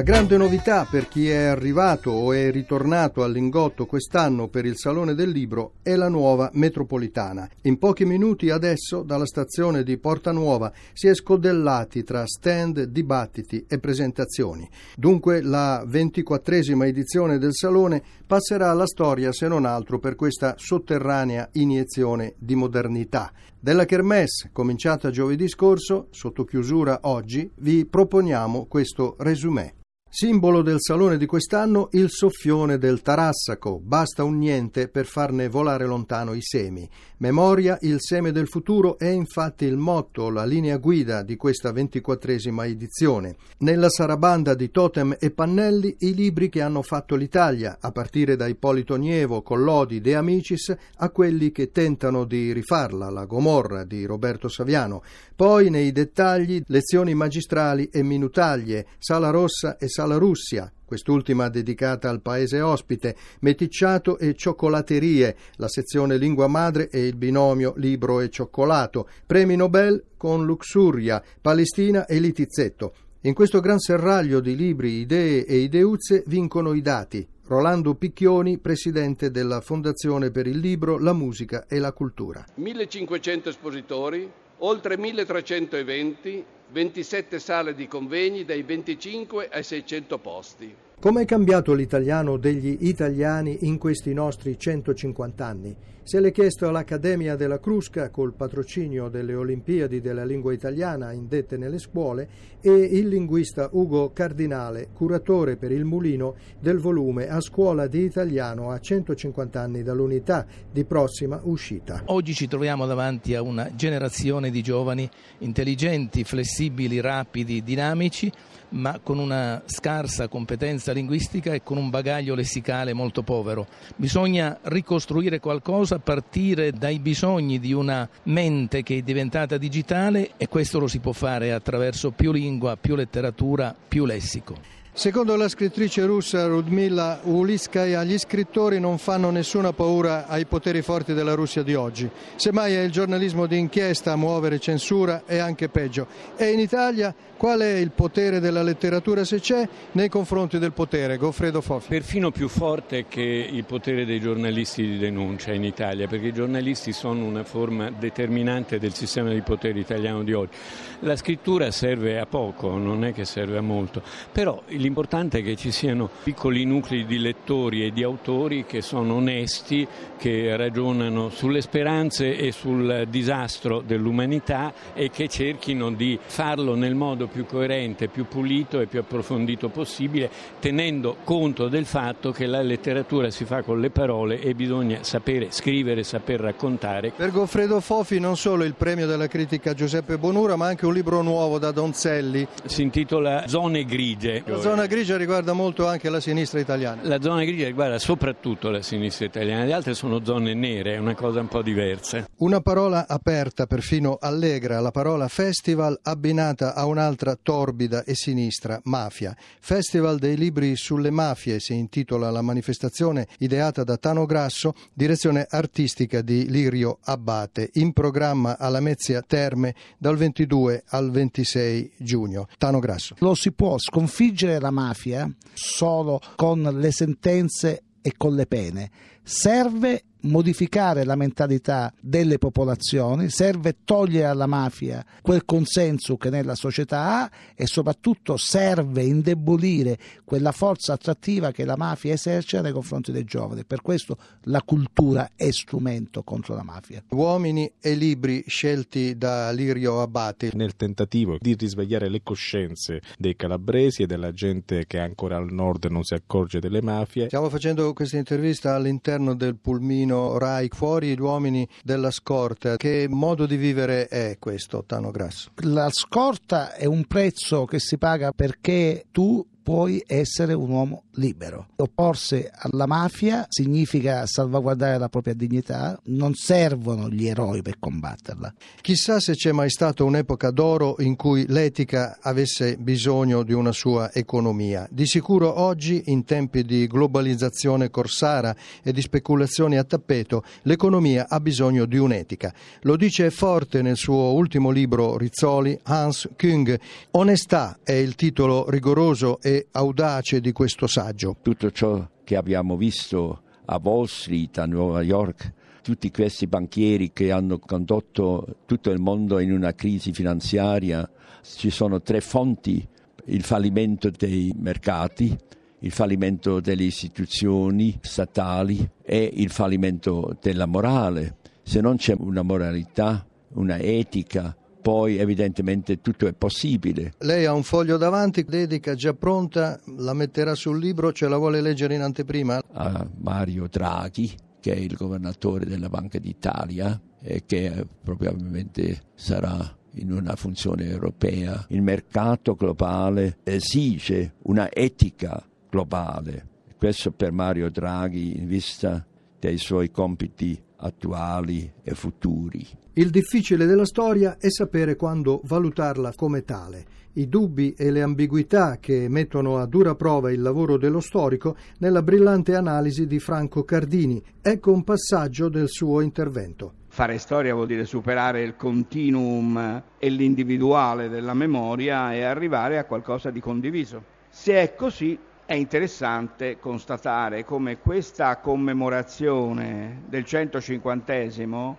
La grande novità per chi è arrivato o è ritornato al Lingotto quest'anno per il Salone del Libro è la nuova metropolitana. In pochi minuti adesso dalla stazione di Porta Nuova si è scodellati tra stand, dibattiti e presentazioni. Dunque la ventiquattresima edizione del Salone passerà alla storia se non altro per questa sotterranea iniezione di modernità. Della Kermesse, cominciata giovedì scorso, sotto chiusura oggi, vi proponiamo questo resumé. Simbolo del salone di quest'anno il soffione del Tarassaco, basta un niente per farne volare lontano i semi. Memoria, il seme del futuro è infatti il motto, la linea guida di questa ventiquattresima edizione. Nella sarabanda di Totem e Pannelli i libri che hanno fatto l'Italia, a partire da Ippolito Nievo, Collodi, De Amicis, a quelli che tentano di rifarla, la Gomorra di Roberto Saviano. Poi nei dettagli lezioni magistrali e minutaglie, Sala Rossa e Sala alla Russia, quest'ultima dedicata al paese ospite, meticciato e cioccolaterie, la sezione lingua madre e il binomio libro e cioccolato, premi Nobel con Luxuria, Palestina e Litizzetto. In questo gran serraglio di libri, idee e ideuzze vincono i dati. Rolando Picchioni, presidente della Fondazione per il Libro, la Musica e la Cultura. 1500 espositori, oltre 1300 eventi, 27 sale di convegni dai 25 ai 600 posti. Come è cambiato l'italiano degli italiani in questi nostri 150 anni? Se l'è chiesto all'Accademia della Crusca col patrocinio delle Olimpiadi della lingua italiana indette nelle scuole e il linguista Ugo Cardinale, curatore per il Mulino del volume A scuola di italiano a 150 anni dall'unità di prossima uscita. Oggi ci troviamo davanti a una generazione di giovani intelligenti, flessibili, rapidi, dinamici ma con una scarsa competenza linguistica e con un bagaglio lessicale molto povero. Bisogna ricostruire qualcosa a partire dai bisogni di una mente che è diventata digitale e questo lo si può fare attraverso più lingua, più letteratura, più lessico. Secondo la scrittrice russa Rudmila Uliskaya, gli scrittori non fanno nessuna paura ai poteri forti della Russia di oggi. Semmai è il giornalismo di inchiesta a muovere censura e anche peggio. E in Italia qual è il potere della letteratura, se c'è, nei confronti del potere? Goffredo Fofi. Perfino più forte che il potere dei giornalisti di denuncia in Italia, perché i giornalisti sono una forma determinante del sistema di potere italiano di oggi. La scrittura serve a poco, non è che serve a molto, però l'importante è che ci siano piccoli nuclei di lettori e di autori che sono onesti, che ragionano sulle speranze e sul disastro dell'umanità e che cerchino di farlo nel modo più coerente, più pulito e più approfondito possibile, tenendo conto del fatto che la letteratura si fa con le parole e bisogna sapere scrivere, saper raccontare. Per Goffredo Fofi non solo il premio della critica Giuseppe Bonura, ma anche un libro nuovo da Donzelli. Si intitola Zone grigie. La zona grigia riguarda molto anche la sinistra italiana. La zona grigia riguarda soprattutto la sinistra italiana, le altre sono zone nere, è una cosa un po' diversa. Una parola aperta, perfino allegra, la parola festival abbinata a un'altra torbida e sinistra, mafia. Festival dei libri sulle mafie si intitola la manifestazione ideata da Tano Grasso, direzione artistica di Lirio Abbate, in programma alla Mezzia Terme dal 22 al 26 giugno. Tano Grasso. Lo si può sconfiggere la mafia solo con le sentenze e con le pene. Serve modificare la mentalità delle popolazioni, serve togliere alla mafia quel consenso che nella società ha e soprattutto serve indebolire quella forza attrattiva che la mafia esercita nei confronti dei giovani. Per questo la cultura è strumento contro la mafia. Uomini e libri scelti da Lirio Abbati. Nel tentativo di risvegliare le coscienze dei calabresi e della gente che ancora al nord non si accorge delle mafie. Stiamo facendo questa intervista all'interno del pulmino Tano Rai, fuori gli uomini della scorta. Che modo di vivere è questo, Tano Grasso? La scorta è un prezzo che si paga perché tu puoi essere un uomo libero. Opporsi alla mafia significa salvaguardare la propria dignità, non servono gli eroi per combatterla. Chissà se c'è mai stata un'epoca d'oro in cui l'etica avesse bisogno di una sua economia. Di sicuro oggi, in tempi di globalizzazione corsara e di speculazioni a tappeto, l'economia ha bisogno di un'etica. Lo dice forte nel suo ultimo libro Rizzoli Hans Küng. Onestà è il titolo rigoroso e audace di questo saggio. Tutto ciò che abbiamo visto a Wall Street, a New York, tutti questi banchieri che hanno condotto tutto il mondo in una crisi finanziaria, ci sono tre fonti, il fallimento dei mercati, il fallimento delle istituzioni statali e il fallimento della morale. Se non c'è una moralità, una etica, poi evidentemente tutto è possibile. Lei ha un foglio davanti, dedica già pronta, la metterà sul libro, ce la vuole leggere in anteprima? A Mario Draghi, che è il governatore della Banca d'Italia e che probabilmente sarà in una funzione europea. Il mercato globale esige una etica globale. Questo per Mario Draghi in vista dei suoi compiti attuali e futuri. Il difficile della storia è sapere quando valutarla come tale. I dubbi e le ambiguità che mettono a dura prova il lavoro dello storico nella brillante analisi di Franco Cardini. Ecco un passaggio del suo intervento. Fare storia vuol dire superare il continuum e l'individuale della memoria e arrivare a qualcosa di condiviso. Se è così, è interessante constatare come questa commemorazione del 150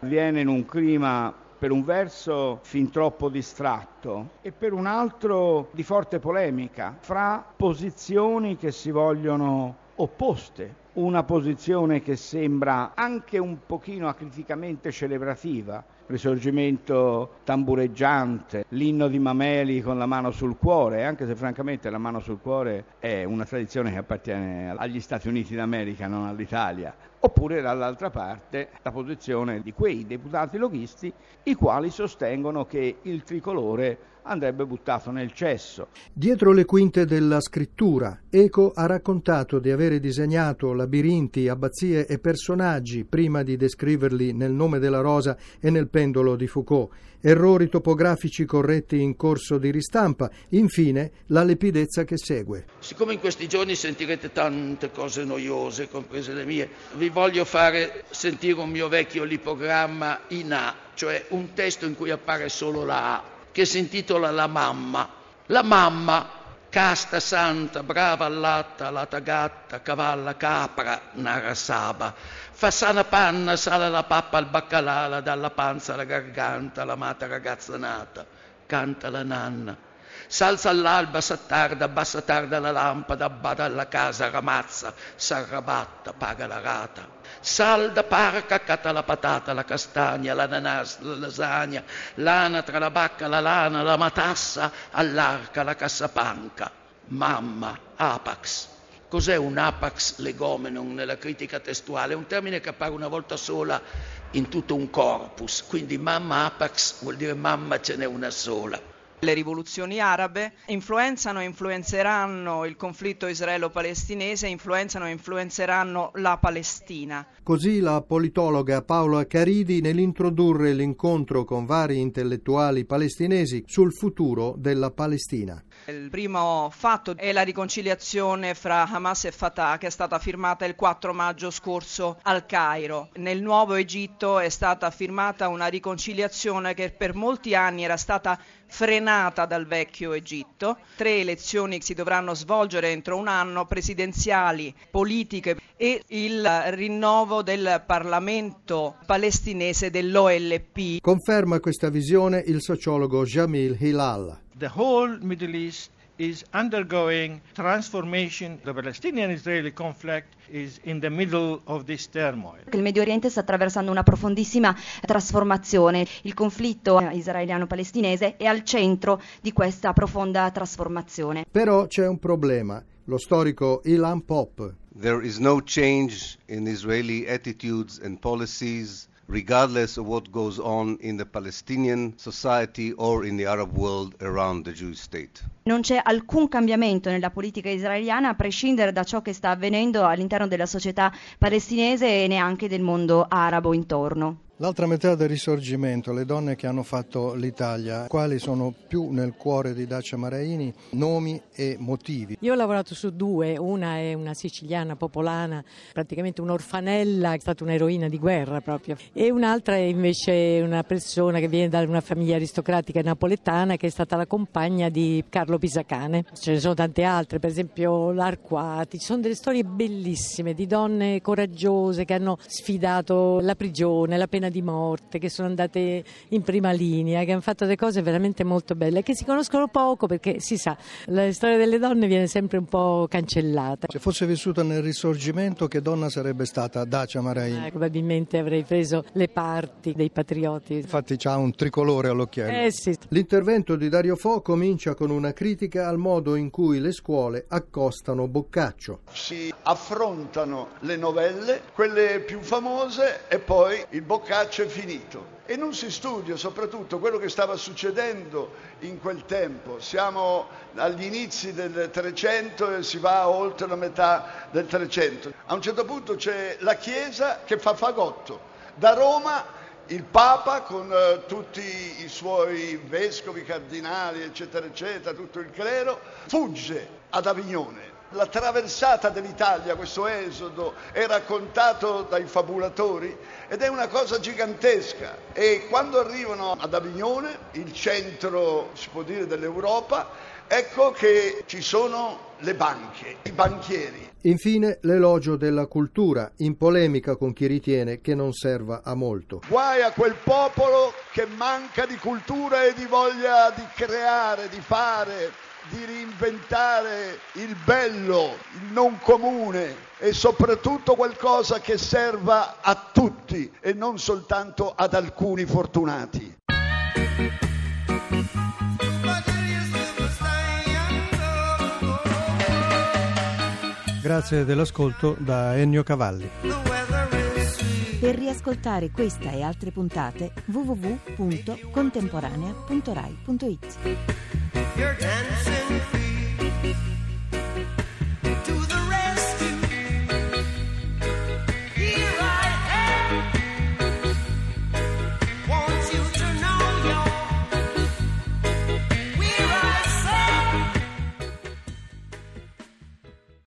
avviene in un clima per un verso fin troppo distratto e per un altro di forte polemica fra posizioni che si vogliono opposte. Una posizione che sembra anche un pochino acriticamente celebrativa, risorgimento tambureggiante, l'inno di Mameli con la mano sul cuore, anche se francamente la mano sul cuore è una tradizione che appartiene agli Stati Uniti d'America, non all'Italia. Oppure dall'altra parte la posizione di quei deputati loghisti i quali sostengono che il tricolore andrebbe buttato nel cesso. Dietro le quinte della scrittura, Eco ha raccontato di avere disegnato labirinti, abbazie e personaggi prima di descriverli nel nome della rosa e nel pendolo di Foucault, errori topografici corretti in corso di ristampa, infine la lepidezza che segue. Siccome in questi giorni sentirete tante cose noiose, comprese le mie, vi voglio fare sentire un mio vecchio lipogramma in A, cioè un testo in cui appare solo la A che si intitola La mamma. La mamma, casta santa, brava allatta, lata gatta, cavalla capra, narasaba, fa sana panna, sale la pappa al baccalà, dalla panza alla garganta, l'amata ragazza nata, canta la nanna. Salza all'alba, s'attarda, abbassa tarda la lampada, bada alla casa, ramazza, s'arrabatta, paga la rata salda parca, cata la patata, la castagna, l'ananas, la lasagna, l'anatra, la bacca, la lana, la matassa, all'arca, la cassapanca. Mamma, apax. Cos'è un apax legomenon nella critica testuale? È un termine che appare una volta sola in tutto un corpus, quindi mamma apax vuol dire mamma ce n'è una sola. Le rivoluzioni arabe influenzano e influenzeranno il conflitto israelo-palestinese, influenzano e influenzeranno la Palestina. Così la politologa Paola Caridi nell'introdurre l'incontro con vari intellettuali palestinesi sul futuro della Palestina. Il primo fatto è la riconciliazione fra Hamas e Fatah che è stata firmata il 4 maggio scorso al Cairo. Nel nuovo Egitto è stata firmata una riconciliazione che per molti anni era stata frenata dal vecchio Egitto. Tre elezioni si dovranno svolgere entro un anno, presidenziali, politiche e il rinnovo del Parlamento palestinese dell'OLP. Conferma questa visione il sociologo Jamil Hilal. The whole Middle East is undergoing transformation. The Palestinian-Israeli conflict is in the middle of this turmoil. Il Medio Oriente sta attraversando una profondissima trasformazione. Il conflitto israeliano-palestinese è al centro di questa profonda trasformazione. Però c'è un problema. Lo storico Ilan Pop. There is no change in Israeli attitudes and policies regardless of what goes on in the Palestinian society or in the Arab world around the Jewish state. Non c'è alcun cambiamento nella politica israeliana a prescindere da ciò che sta avvenendo all'interno della società palestinese e neanche del mondo arabo intorno. L'altra metà del risorgimento, le donne che hanno fatto l'Italia, quali sono più nel cuore di Dacia Maraini, nomi e motivi? Io ho lavorato su due, una è una siciliana popolana, praticamente un'orfanella, è stata un'eroina di guerra proprio, e un'altra è invece una persona che viene da una famiglia aristocratica napoletana che è stata la compagna di Carlo Pisacane. Ce ne sono tante altre, per esempio l'Arquati, ci sono delle storie bellissime di donne coraggiose che hanno sfidato la prigione, la pena di morte, che sono andate in prima linea, che hanno fatto delle cose veramente molto belle, che si conoscono poco perché si sa, la storia delle donne viene sempre un po' cancellata. Se fosse vissuta nel risorgimento, che donna sarebbe stata Dacia Maraini? Eh, probabilmente avrei preso le parti dei patrioti. Infatti c'ha un tricolore all'occhiello. Eh sì. L'intervento di Dario Fo comincia con una critica al modo in cui le scuole accostano Boccaccio. Si affrontano le novelle, quelle più famose, e poi il Boccaccio è finito e non si studia soprattutto quello che stava succedendo in quel tempo. Siamo agli inizi del 300 e si va oltre la metà del 300. A un certo punto c'è la Chiesa che fa fagotto. Da Roma il Papa con uh, tutti i suoi vescovi, cardinali, eccetera, eccetera, tutto il clero, fugge ad Avignone la traversata dell'Italia, questo esodo, è raccontato dai fabulatori ed è una cosa gigantesca. E quando arrivano ad Avignone, il centro, si può dire, dell'Europa, ecco che ci sono le banche, i banchieri. Infine l'elogio della cultura, in polemica con chi ritiene che non serva a molto. Guai a quel popolo che manca di cultura e di voglia di creare, di fare, di reinventare il bello, il non comune e soprattutto qualcosa che serva a tutti e non soltanto ad alcuni fortunati. Grazie dell'ascolto da Ennio Cavalli. Per riascoltare questa e altre puntate www.contemporanea.rai.it your dancing feet.